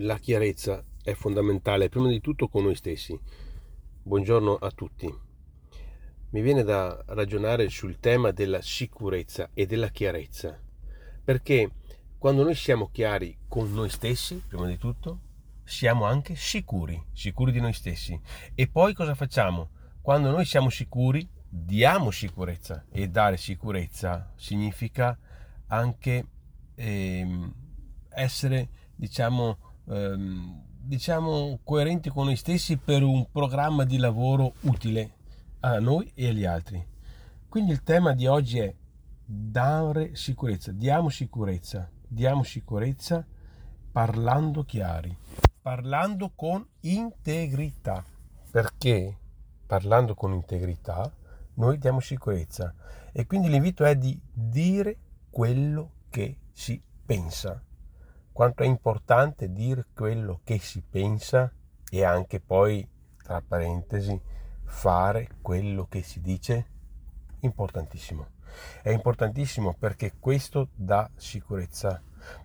la chiarezza è fondamentale, prima di tutto con noi stessi. Buongiorno a tutti. Mi viene da ragionare sul tema della sicurezza e della chiarezza, perché quando noi siamo chiari con noi stessi, prima di tutto, siamo anche sicuri, sicuri di noi stessi. E poi cosa facciamo? Quando noi siamo sicuri, diamo sicurezza e dare sicurezza significa anche ehm, essere, diciamo, ehm, diciamo, coerenti con noi stessi per un programma di lavoro utile a noi e agli altri. Quindi il tema di oggi è dare sicurezza, diamo sicurezza, diamo sicurezza parlando chiari, parlando con integrità. Perché parlando con integrità noi diamo sicurezza e quindi l'invito è di dire quello che si pensa quanto è importante dire quello che si pensa e anche poi, tra parentesi, fare quello che si dice? Importantissimo. È importantissimo perché questo dà sicurezza,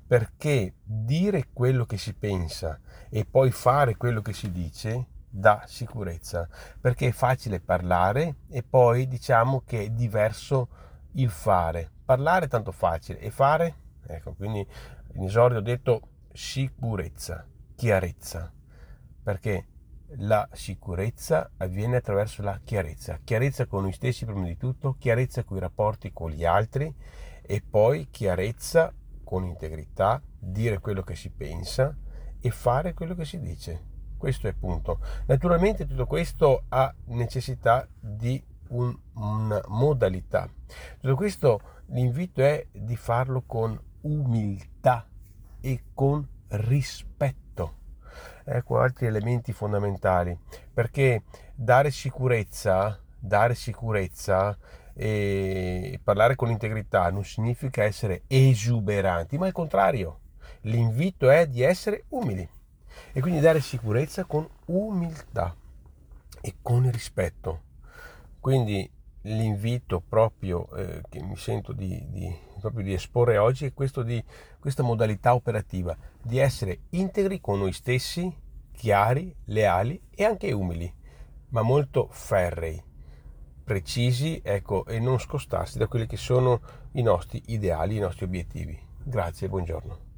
perché dire quello che si pensa e poi fare quello che si dice dà sicurezza, perché è facile parlare e poi diciamo che è diverso il fare. Parlare è tanto facile e fare, ecco, quindi in esordio ho detto sicurezza, chiarezza, perché la sicurezza avviene attraverso la chiarezza, chiarezza con noi stessi prima di tutto, chiarezza con i rapporti con gli altri e poi chiarezza con integrità, dire quello che si pensa e fare quello che si dice. Questo è punto. Naturalmente tutto questo ha necessità di un, una modalità. Tutto questo l'invito è di farlo con umiltà e con rispetto. Ecco altri elementi fondamentali, perché dare sicurezza, dare sicurezza e parlare con integrità non significa essere esuberanti, ma al contrario, l'invito è di essere umili e quindi dare sicurezza con umiltà e con rispetto. Quindi l'invito proprio eh, che mi sento di, di, proprio di, esporre oggi è questo di questa modalità operativa di essere integri con noi stessi, chiari, leali e anche umili, ma molto ferrei, precisi ecco, e non scostarsi da quelli che sono i nostri ideali, i nostri obiettivi. Grazie, buongiorno.